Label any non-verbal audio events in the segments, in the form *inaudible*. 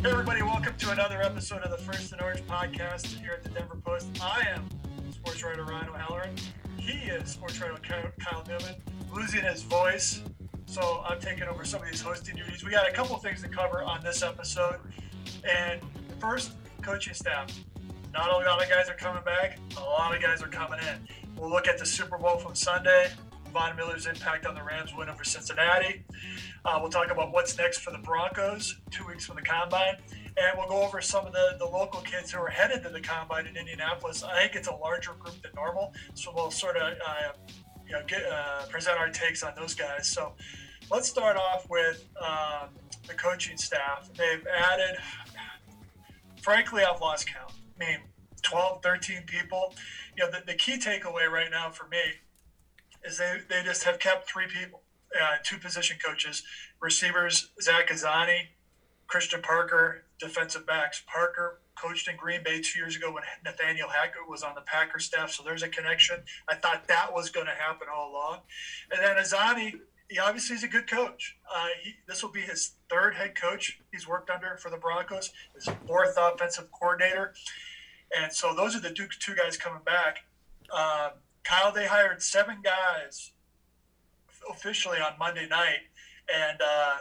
Hey, everybody, welcome to another episode of the First and Orange podcast here at the Denver Post. I am sports writer Ryan O'Halloran. He is sports writer Kyle Newman, losing his voice. So I'm taking over some of these hosting duties. We got a couple things to cover on this episode. And first, coaching staff. Not a lot of guys are coming back, a lot of guys are coming in. We'll look at the Super Bowl from Sunday, Von Miller's impact on the Rams win over Cincinnati. Uh, we'll talk about what's next for the Broncos, two weeks from the combine. And we'll go over some of the, the local kids who are headed to the combine in Indianapolis. I think it's a larger group than normal, so we'll sort of uh, you know get, uh, present our takes on those guys. So let's start off with um, the coaching staff. They've added, frankly, I've lost count. I mean, 12, 13 people. You know, the, the key takeaway right now for me is they, they just have kept three people uh, two position coaches, receivers Zach Azzanni, Christian Parker, defensive backs. Parker coached in Green Bay two years ago when Nathaniel Hackett was on the Packer staff, so there's a connection. I thought that was going to happen all along. And then Azzanni, he obviously is a good coach. Uh, this will be his third head coach he's worked under for the Broncos, his fourth offensive coordinator. And so those are the two, two guys coming back. Uh, Kyle, they hired seven guys officially on Monday night. And uh,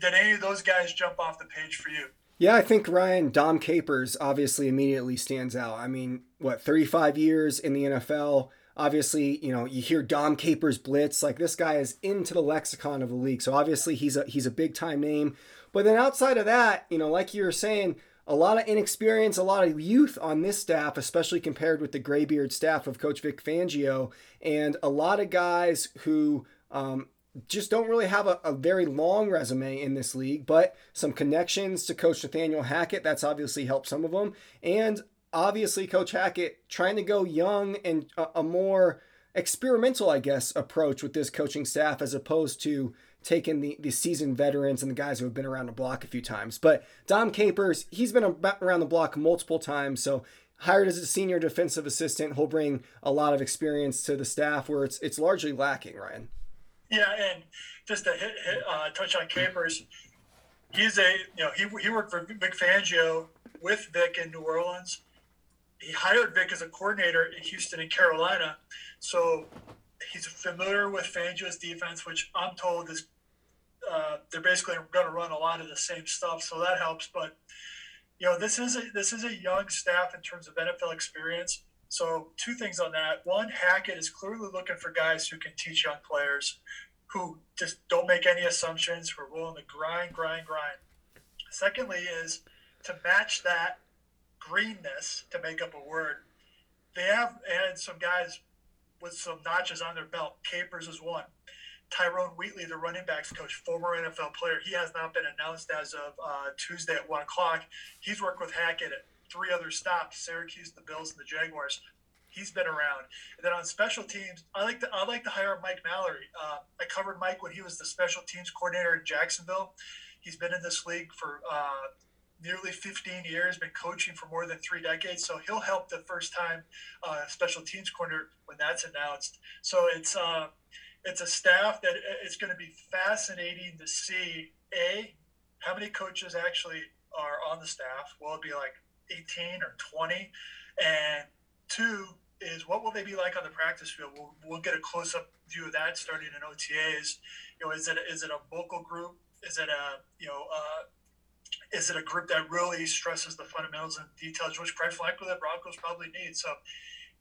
did any of those guys jump off the page for you? Yeah, I think Ryan Dom Capers obviously immediately stands out. I mean, what 35 years in the NFL. Obviously, you know, you hear Dom Capers blitz, like this guy is into the lexicon of the league. So obviously he's a he's a big time name. But then outside of that, you know, like you were saying, a lot of inexperience, a lot of youth on this staff, especially compared with the graybeard staff of Coach Vic Fangio, and a lot of guys who um, just don't really have a, a, very long resume in this league, but some connections to Coach Nathaniel Hackett. That's obviously helped some of them. And obviously, Coach Hackett trying to go young and a, a more experimental, I guess, approach with this coaching staff as opposed to taking the, the seasoned veterans and the guys who have been around the block a few times. But Dom Capers, he's been around the block multiple times, so hired as a senior defensive assistant, he'll bring a lot of experience to the staff where it's it's largely lacking, Ryan. Yeah, and just to hit, hit uh, touch on Capers, he's a you know he, he worked for Vic Fangio with Vic in New Orleans. He hired Vic as a coordinator in Houston and Carolina, so he's familiar with Fangio's defense, which I'm told is uh, they're basically going to run a lot of the same stuff, so that helps. But you know, this is a this is a young staff in terms of NFL experience. So, two things on that. One, Hackett is clearly looking for guys who can teach young players who just don't make any assumptions, who are willing to grind, grind, grind. Secondly, is to match that greenness, to make up a word, they have added some guys with some notches on their belt. Capers is one. Tyrone Wheatley, the running backs coach, former NFL player, he has not been announced as of uh, Tuesday at 1 o'clock. He's worked with Hackett at three other stops: Syracuse, the Bills, and the Jaguars. He's been around. And then on special teams, I like to I like to hire Mike Mallory. Uh, I covered Mike when he was the special teams coordinator in Jacksonville. He's been in this league for uh, nearly 15 years, been coaching for more than three decades. So he'll help the first time uh, special teams corner when that's announced. So it's uh, it's a staff that uh, it's going to be fascinating to see a how many coaches actually are on the staff. Will it be like 18 or 20? And two is what will they be like on the practice field? We'll, we'll get a close up view of that starting in OTAs. You know, is it is it a vocal group? Is it a you know uh, is it a group that really stresses the fundamentals and details, which quite frankly the Broncos probably need? So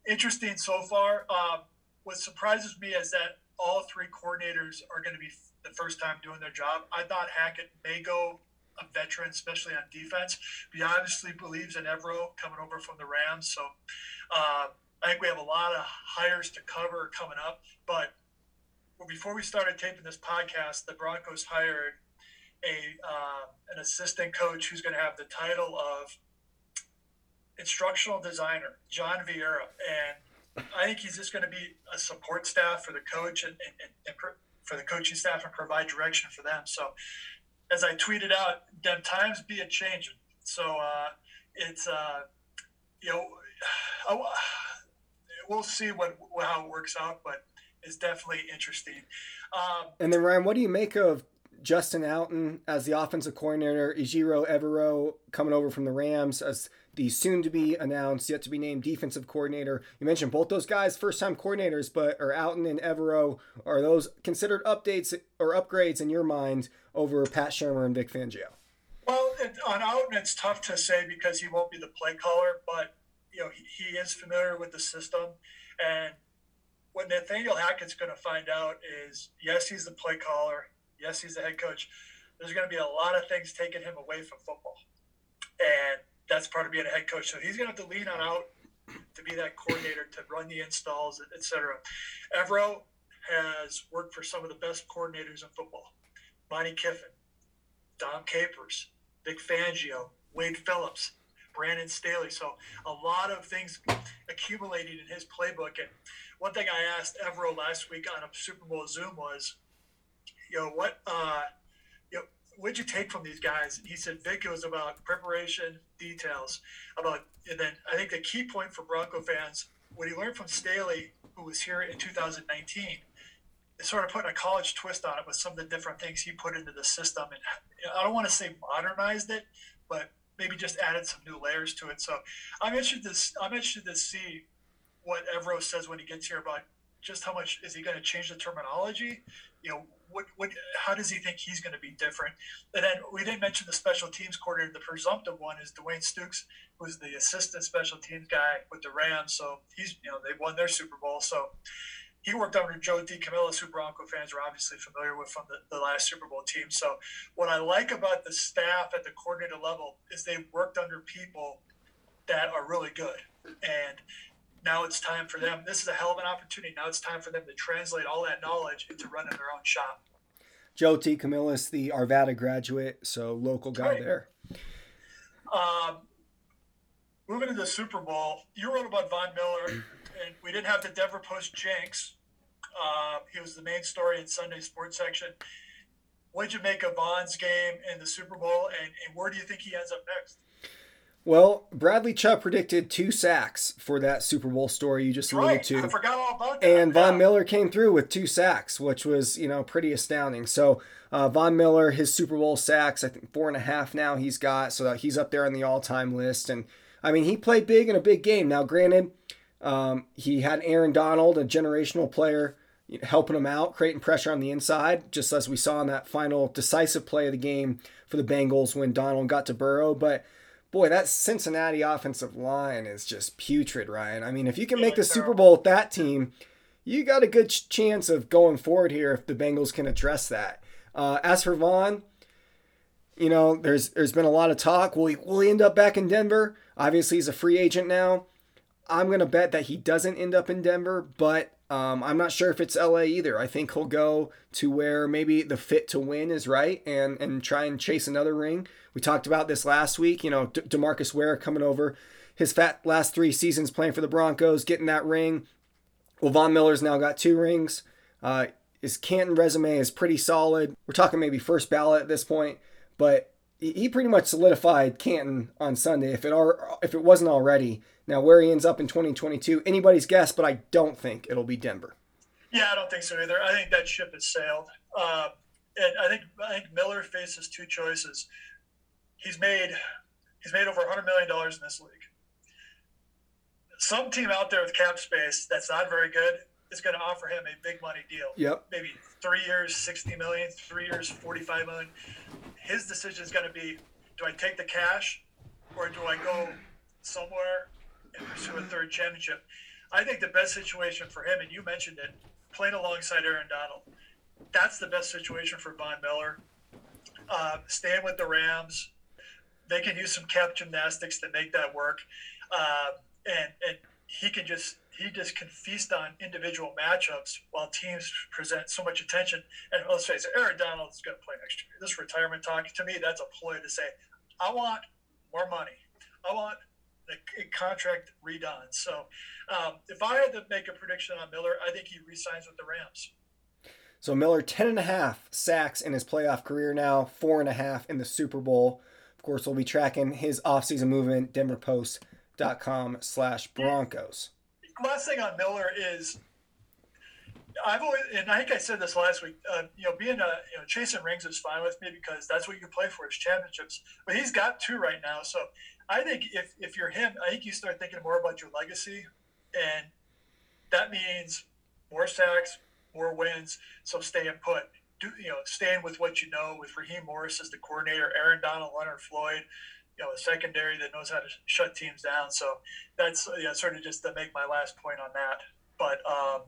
interesting so far. Um, what surprises me is that all three coordinators are going to be the first time doing their job. I thought Hackett may go a veteran, especially on defense. He obviously believes in Evero coming over from the Rams. So uh, I think we have a lot of hires to cover coming up. But before we started taping this podcast, the Broncos hired a uh, an assistant coach who's going to have the title of instructional designer, John Vieira, and I think he's just going to be a support staff for the coach and, and, and for the coaching staff and provide direction for them. So as I tweeted out, them times be a changing. So uh, it's uh, you know, we'll see what how it works out, but it's definitely interesting. Um, and then Ryan, what do you make of Justin Outten as the offensive coordinator, Ejiro Evero coming over from the Rams as the soon to be announced, yet to be named defensive coordinator. You mentioned both those guys, first time coordinators, but are Outten and Evero, are those considered updates or upgrades in your mind over Pat Shurmur and Vic Fangio? Well, it, on Outten, it's tough to say because he won't be the play caller, but you know he, he is familiar with the system, and what Nathaniel Hackett's going to find out is yes, he's the play caller, yes, he's the head coach. There's going to be a lot of things taking him away from football, and that's part of being a head coach. So he's going to have to lean on out to be that coordinator to run the installs, etc. Evero has worked for some of the best coordinators in football. Monte Kiffin, Dom Capers, Vic Fangio, Wade Phillips, Brandon Staley. So a lot of things accumulated in his playbook. And one thing I asked Evero last week on a Super Bowl Zoom was, you know, what uh, what'd you take from these guys? He said, Vic, it was about preparation, details, about, and then I think the key point for Bronco fans, what he learned from Staley, who was here in 2019, is sort of putting a college twist on it with some of the different things he put into the system. And I don't want to say modernized it, but maybe just added some new layers to it. So I'm interested to, I'm interested to see what Evero says when he gets here about just how much is he going to change the terminology? You know, what, what, how does he think he's going to be different? And then we didn't mention the special teams coordinator. The presumptive one is Dwayne Stukes, who's the assistant special teams guy with the Rams. So he's, you know, they won their Super Bowl. So he worked under Joe DeCamillis, who Bronco fans are obviously familiar with from the, the last Super Bowl team. So what I like about the staff at the coordinator level is they worked under people that are really good. And now it's time for them. This is a hell of an opportunity. Now it's time for them to translate all that knowledge into running their own shop. Joe DeCamillis, the Arvada graduate, so local guy right. there. Um, moving to the Super Bowl, you wrote about Von Miller, and we didn't have the Denver Post jinx. Uh, he was the main story in Sunday sports section. What did you make of Von's game in the Super Bowl, and, and where do you think he ends up next? Well, Bradley Chubb predicted two sacks for that Super Bowl story you just alluded right. to. I forgot all about that. And Von yeah. Miller came through with two sacks, which was, you know, pretty astounding. So uh, Von Miller, his Super Bowl sacks, I think four and a half now he's got, so he's up there on the all-time list. And I mean, he played big in a big game. Now, granted, um, he had Aaron Donald, a generational player, helping him out, creating pressure on the inside, just as we saw in that final decisive play of the game for the Bengals when Donald got to Burrow. But boy, that Cincinnati offensive line is just putrid, Ryan. I mean, if you can make the Super Bowl with that team, you got a good chance of going forward here if the Bengals can address that. Uh, as for Von, you know, there's there's been a lot of talk. Will he will he end up back in Denver? Obviously, he's a free agent now. I'm gonna bet that he doesn't end up in Denver, but um, I'm not sure if it's LA either. I think he'll go to where maybe the fit to win is right and and try and chase another ring. We talked about this last week. You know, De- DeMarcus Ware coming over his fat last three seasons playing for the Broncos, getting that ring. Well, Von Miller's now got two rings. Uh, his Canton resume is pretty solid. We're talking maybe first ballot at this point, but he pretty much solidified Canton on Sunday if it are if it wasn't already. Now where he ends up in 2022, anybody's guess, but I don't think it'll be Denver. Yeah, I don't think so either. I think that ship has sailed. Uh, and I think I think Miller faces two choices. He's made he's made over 100 million dollars in this league. Some team out there with cap space that's not very good is going to offer him a big money deal. Yep. Maybe three years, 60 million, three years, 45 million his decision is going to be do I take the cash or do I go somewhere and pursue a third championship? I think the best situation for him, and you mentioned it, playing alongside Aaron Donald, that's the best situation for Von Miller. Uh, staying with the Rams, they can use some cap gymnastics to make that work, uh, and and he can just he just can feast on individual matchups while teams present so much attention. And let's face it, Aaron Donald is going to play next year. This retirement talk, to me, that's a ploy to say, I want more money. I want a contract redone. So um, if I had to make a prediction on Miller, I think he resigns with the Rams. So Miller, 10 and a half sacks in his playoff career now, four and a half in the Super Bowl. Of course, we'll be tracking his offseason movement, denverpost.com slash Broncos last thing on Miller is I've always, and I think I said this last week. Uh, you know, being a you know chasing rings is fine with me because that's what you play for is championships. But he's got two right now, so I think if if you're him, I think you start thinking more about your legacy, and that means more sacks, more wins. So staying put, do you know, staying with what you know with Raheem Morris as the coordinator, Aaron Donald, Leonard Floyd, you know, a secondary that knows how to shut teams down. So that's yeah, sort of just to make my last point on that. But um,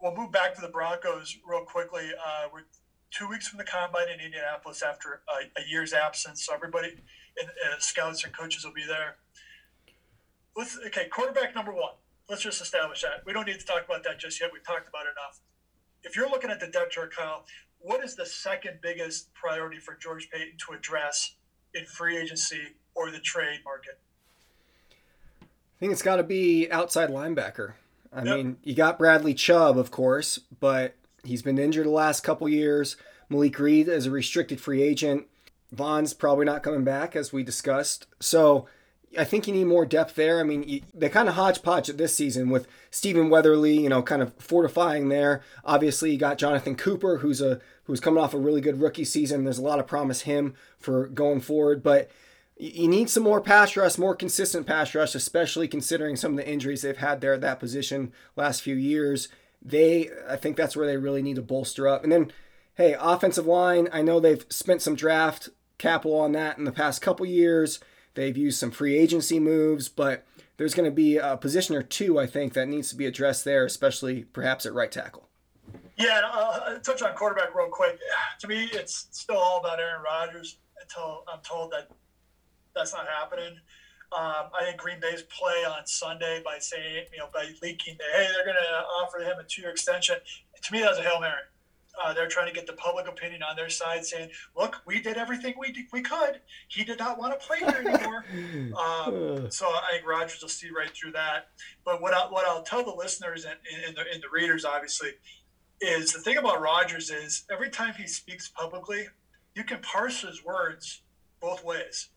we'll move back to the Broncos real quickly. Uh, we're two weeks from the combine in Indianapolis after a, a year's absence, so everybody, and, and scouts and coaches will be there. Let's okay, quarterback number one. Let's just establish that. We don't need to talk about that just yet. We've talked about it enough. If you're looking at the depth chart, Kyle, what is the second biggest priority for George Paton to address in free agency or the trade market? I think it's got to be outside linebacker. I yep. mean, you got Bradley Chubb, of course, but he's been injured the last couple years. Malik Reed is a restricted free agent. Von's probably not coming back, as we discussed. So I think you need more depth there. I mean, you, they kind of hodgepodge it this season with Stephen Weatherly, you know, kind of fortifying there. Obviously, you got Jonathan Cooper, who's a who's coming off a really good rookie season. There's a lot of promise him for going forward, but you need some more pass rush, more consistent pass rush, especially considering some of the injuries they've had there at that position last few years. They, I think that's where they really need to bolster up. And then, hey, offensive line. I know they've spent some draft capital on that in the past couple years. They've used some free agency moves, but there's going to be a position or two, I think, that needs to be addressed there, especially perhaps at right tackle. Yeah, I'll touch on quarterback real quick. To me, it's still all about Aaron Rodgers until I'm told that that's not happening. Um, I think Green Bay's play on Sunday by saying, you know, by leaking that, hey, they're going to offer him a two year extension. To me, that's a Hail Mary. Uh, they're trying to get the public opinion on their side, saying, "Look, we did everything we did, we could. He did not want to play here anymore." *laughs* um, so I think Rodgers will see right through that. But what I, what I'll tell the listeners and, and, the, and the readers, obviously, is the thing about Rodgers is every time he speaks publicly, you can parse his words both ways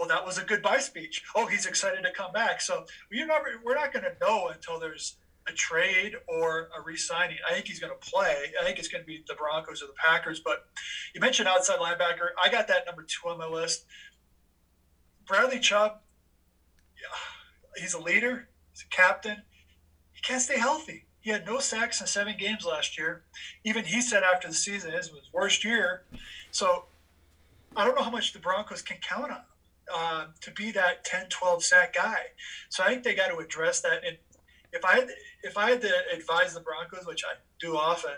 well, that was a goodbye speech. Oh, he's excited to come back. So we're not, we're not going to know until there's a trade or a re-signing. I think he's going to play. I think it's going to be the Broncos or the Packers. But you mentioned outside linebacker. I got that number two on my list. Bradley Chubb. Yeah, he's a leader. He's a captain. He can't stay healthy. He had no sacks in seven games last year. Even he said after the season, his was worst year. So I don't know how much the Broncos can count on uh, to be that 10, 12 sack guy. So I think they got to address that. And if I had, if I had to advise the Broncos, which I do often,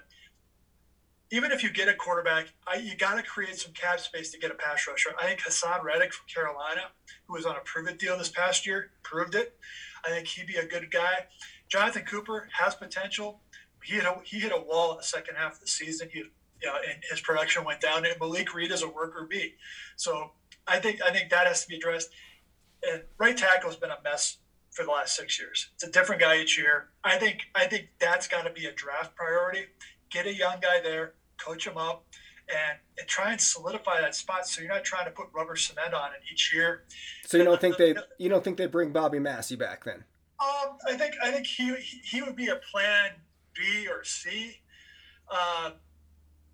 even if you get a quarterback, I, you got to create some cap space to get a pass rusher. I think Haason Reddick from Carolina, who was on a prove it deal this past year, proved it. I think he'd be a good guy. Jonathan Cooper has potential. He hit a, he hit a wall in the second half of the season. He, you know, and his production went down. And Malik Reed is a worker bee. So I think I think that has to be addressed. And right tackle has been a mess for the last six years. It's a different guy each year. I think I think that's got to be a draft priority. Get a young guy there, coach him up, and, and try and solidify that spot. So you're not trying to put rubber cement on it each year. So you don't think they you don't think they bring Bobby Massie back then? Um, I think I think he he would be a plan B or C. Uh,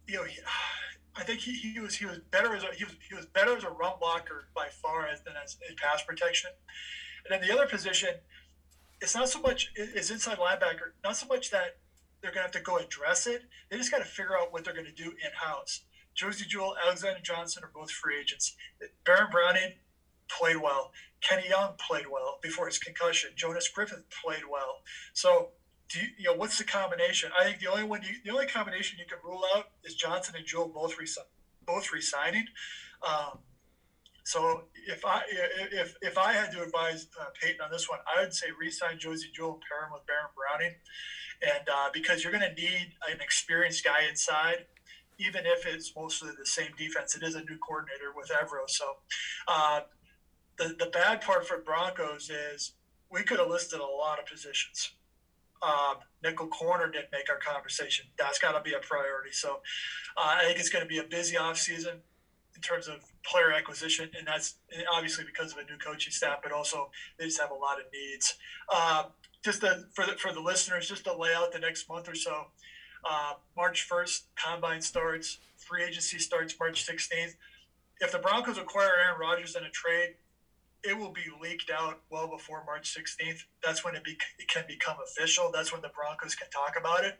you know, he, I think he, he was he was better as a, he was he was better as a run blocker by far as than as in pass protection. And then the other position, it's not so much is inside linebacker, not so much that they're gonna have to go address it. They just got to figure out what they're gonna do in house. Josey Jewell, Alexander Johnson are both free agents. Baron Browning played well. Kenny Young played well before his concussion. Jonas Griffith played well. So do you, you, know what's the combination? I think the only one, you, the only combination you can rule out is Johnson and Jewell both both resigning. Um, so if I if if I had to advise uh, Paton on this one, I would say resign Josey Jewell pair him with Baron Browning, and uh, because you're going to need an experienced guy inside. Even if it's mostly the same defense, it is a new coordinator with Evero, So, uh, the the bad part for Broncos is we could have listed a lot of positions um, nickel corner didn't make our conversation. That's got to be a priority. So uh, I think it's going to be a busy offseason in terms of player acquisition, and that's obviously because of a new coaching staff, but also they just have a lot of needs. Uh, just for the for the listeners, just to lay out the next month or so. Uh, March first, combine starts. Free agency starts March sixteenth. If the Broncos acquire Aaron Rodgers in a trade, it will be leaked out well before March 16th. That's when it, be, it can become official. That's when the Broncos can talk about it.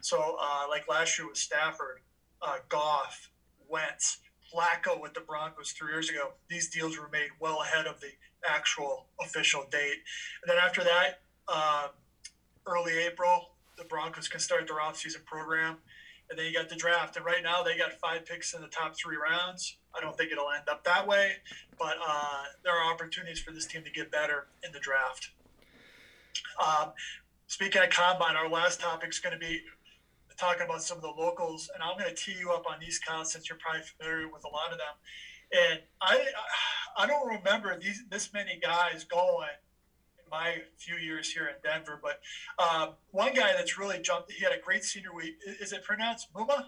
So, uh, like last year with Stafford, uh, Goff, Wentz, Flacco with the Broncos three years ago, these deals were made well ahead of the actual official date. And then after that, uh, early April, the Broncos can start their offseason program. And then you got the draft. And right now, they got five picks in the top three rounds. I don't think it'll end up that way, but uh, there are opportunities for this team to get better in the draft. Um, speaking of combine, our last topic is going to be talking about some of the locals, and I'm going to tee you up on these counts since you're probably familiar with a lot of them. And I, I don't remember these this many guys going in my few years here in Denver, but um, one guy that's really jumped. He had a great senior week. Is it pronounced Muma?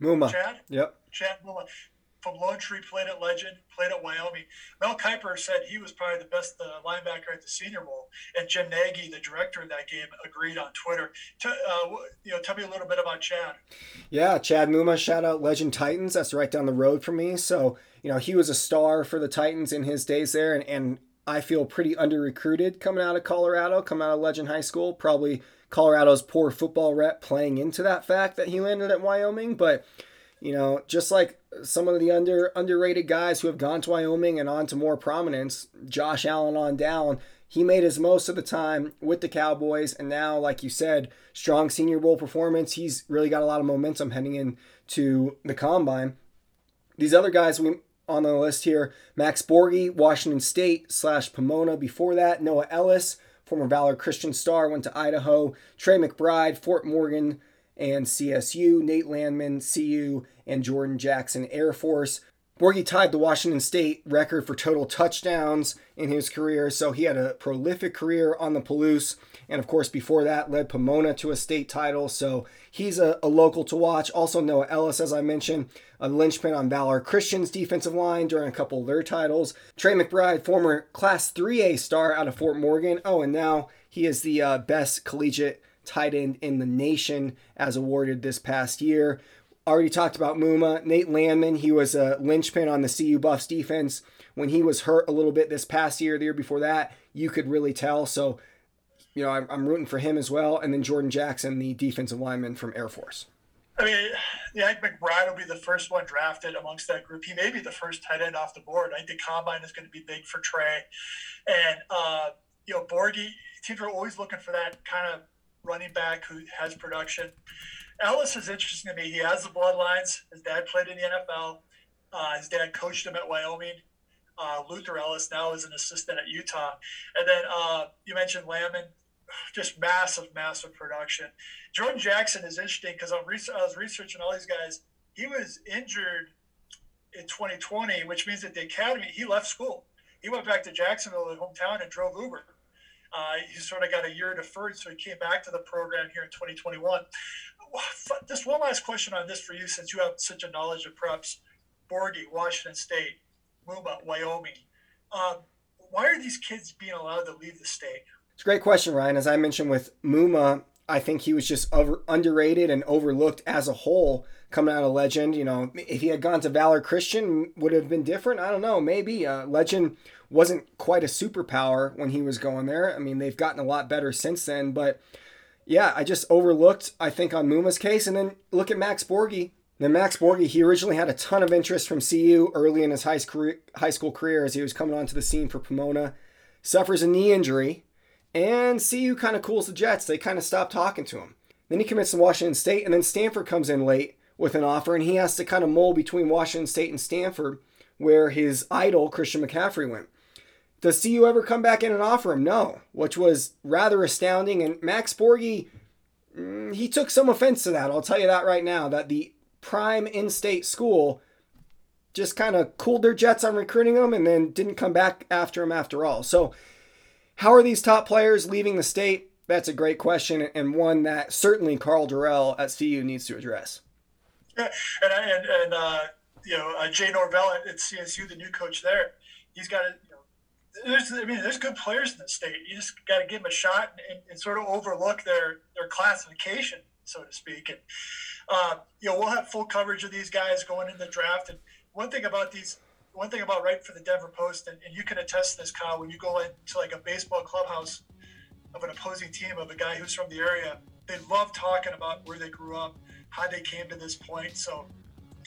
Muma. Chad. Yep. Chad Muma from Lone Tree, played at Legend, played at Wyoming. Mel Kiper said he was probably the best uh, linebacker at the Senior Bowl, and Jim Nagy, the director of that game, agreed on Twitter. T- uh, you know, tell me a little bit about Chad. Yeah, Chad Muma, shout out Legend Titans. That's right down the road from me. So you know, he was a star for the Titans in his days there, and, and I feel pretty under recruited coming out of Colorado, coming out of Legend High School. Probably Colorado's poor football rep playing into that fact that he landed at Wyoming, but you know, just like some of the under underrated guys who have gone to Wyoming and on to more prominence, Josh Allen on down, he made his most of the time with the Cowboys, and now, like you said, strong Senior Bowl performance. He's really got a lot of momentum heading into the combine. These other guys we on the list here: Max Borghi, Washington State slash Pomona. Before that, Noah Elliss, former Valor Christian star, went to Idaho. Trey McBride, Fort Morgan and CSU, Nate Landman, CU, and Jordan Jackson, Air Force. Borghi tied the Washington State record for total touchdowns in his career, so he had a prolific career on the Palouse. And of course, before that, led Pomona to a state title, so he's a, a local to watch. Also, Noah Elliss, as I mentioned, a linchpin on Valor Christian's defensive line during a couple of their titles. Trey McBride, former Class 3A star out of Fort Morgan. Oh, and now he is the uh, best collegiate tight end in the nation as awarded this past year. Already talked about Muma. Nate Landman, he was a linchpin on the CU Buffs defense. When he was hurt a little bit this past year, the year before that, you could really tell. So, you know, I'm, I'm rooting for him as well. And then Jordan Jackson, the defensive lineman from Air Force. I mean, yeah, I think McBride will be the first one drafted amongst that group. He may be the first tight end off the board. I think the combine is going to be big for Trey. And, uh, you know, Borghi, teams are always looking for that kind of running back who has production. Elliss is interesting to me. He has the bloodlines. His dad played in the NFL. Uh, his dad coached him at Wyoming. Uh, Luther Elliss now is an assistant at Utah. And then uh, you mentioned Landman, *sighs* just massive, massive production. Jordan Jackson is interesting because I was researching all these guys. He was injured in 2020, which means that the academy, he left school. He went back to Jacksonville, his hometown, and drove Uber. Uh, he sort of got a year deferred, so he came back to the program here in 2021. Just one last question on this for you, since you have such a knowledge of preps. Borghi, Washington State, Muma, Wyoming. Um, why are these kids being allowed to leave the state? It's a great question, Ryan. As I mentioned with Muma, I think he was just over, underrated and overlooked as a whole coming out of Legend. You know, if he had gone to Valor Christian, would have been different. I don't know. Maybe uh, Legend wasn't quite a superpower when he was going there. I mean, they've gotten a lot better since then, but yeah, I just overlooked, I think, on Muma's case. And then look at Max Borghi. Then Max Borghi, he originally had a ton of interest from CU early in his high school career as he was coming onto the scene for Pomona. Suffers a knee injury, and CU kind of cools the Jets. They kind of stop talking to him. Then he commits to Washington State, and then Stanford comes in late with an offer, and he has to kind of mull between Washington State and Stanford, where his idol, Christian McCaffrey, went. Does CU ever come back in and offer him? No, which was rather astounding. And Max Borghi, mm, he took some offense to that. I'll tell you that right now. That the prime in-state school just kind of cooled their jets on recruiting him and then didn't come back after him after all. So, how are these top players leaving the state? That's a great question and one that certainly Karl Dorrell at CU needs to address. Yeah, and and, and uh, you know uh, Jay Norvell at CSU, the new coach there, he's got a there's, I mean, there's good players in the state. You just got to give them a shot and, and, and, sort of overlook their their classification, so to speak. And uh, you know, we'll have full coverage of these guys going into the draft. And one thing about these, one thing about writing for the Denver Post, and, and you can attest this, Kyle, when you go into like a baseball clubhouse of an opposing team of a guy who's from the area, they love talking about where they grew up, how they came to this point. So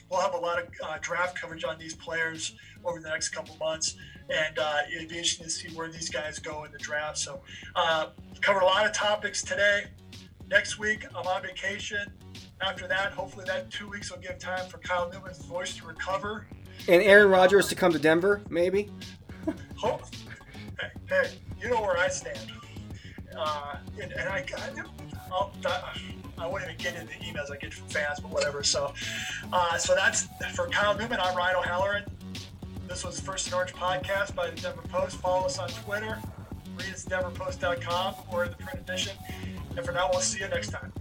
we'll have a lot of uh, draft coverage on these players over the next couple months, and uh, it'd be interesting to see where these guys go in the draft. So, uh, covered a lot of topics today. Next week, I'm on vacation. After that, hopefully, that two weeks will give time for Kyle Newman's voice to recover. And Aaron Rodgers to come to Denver, maybe. Hope. Hey, you know where I stand. Uh, and, and I, I'll, I won't even get into the emails I get from fans, but whatever. So, uh, so that's for Kyle Newman. I'm Ryan O'Halloran. This was First and Orange podcast by the Denver Post. Follow us on Twitter. Read us denverpost.com or the print edition. And for now, we'll see you next time.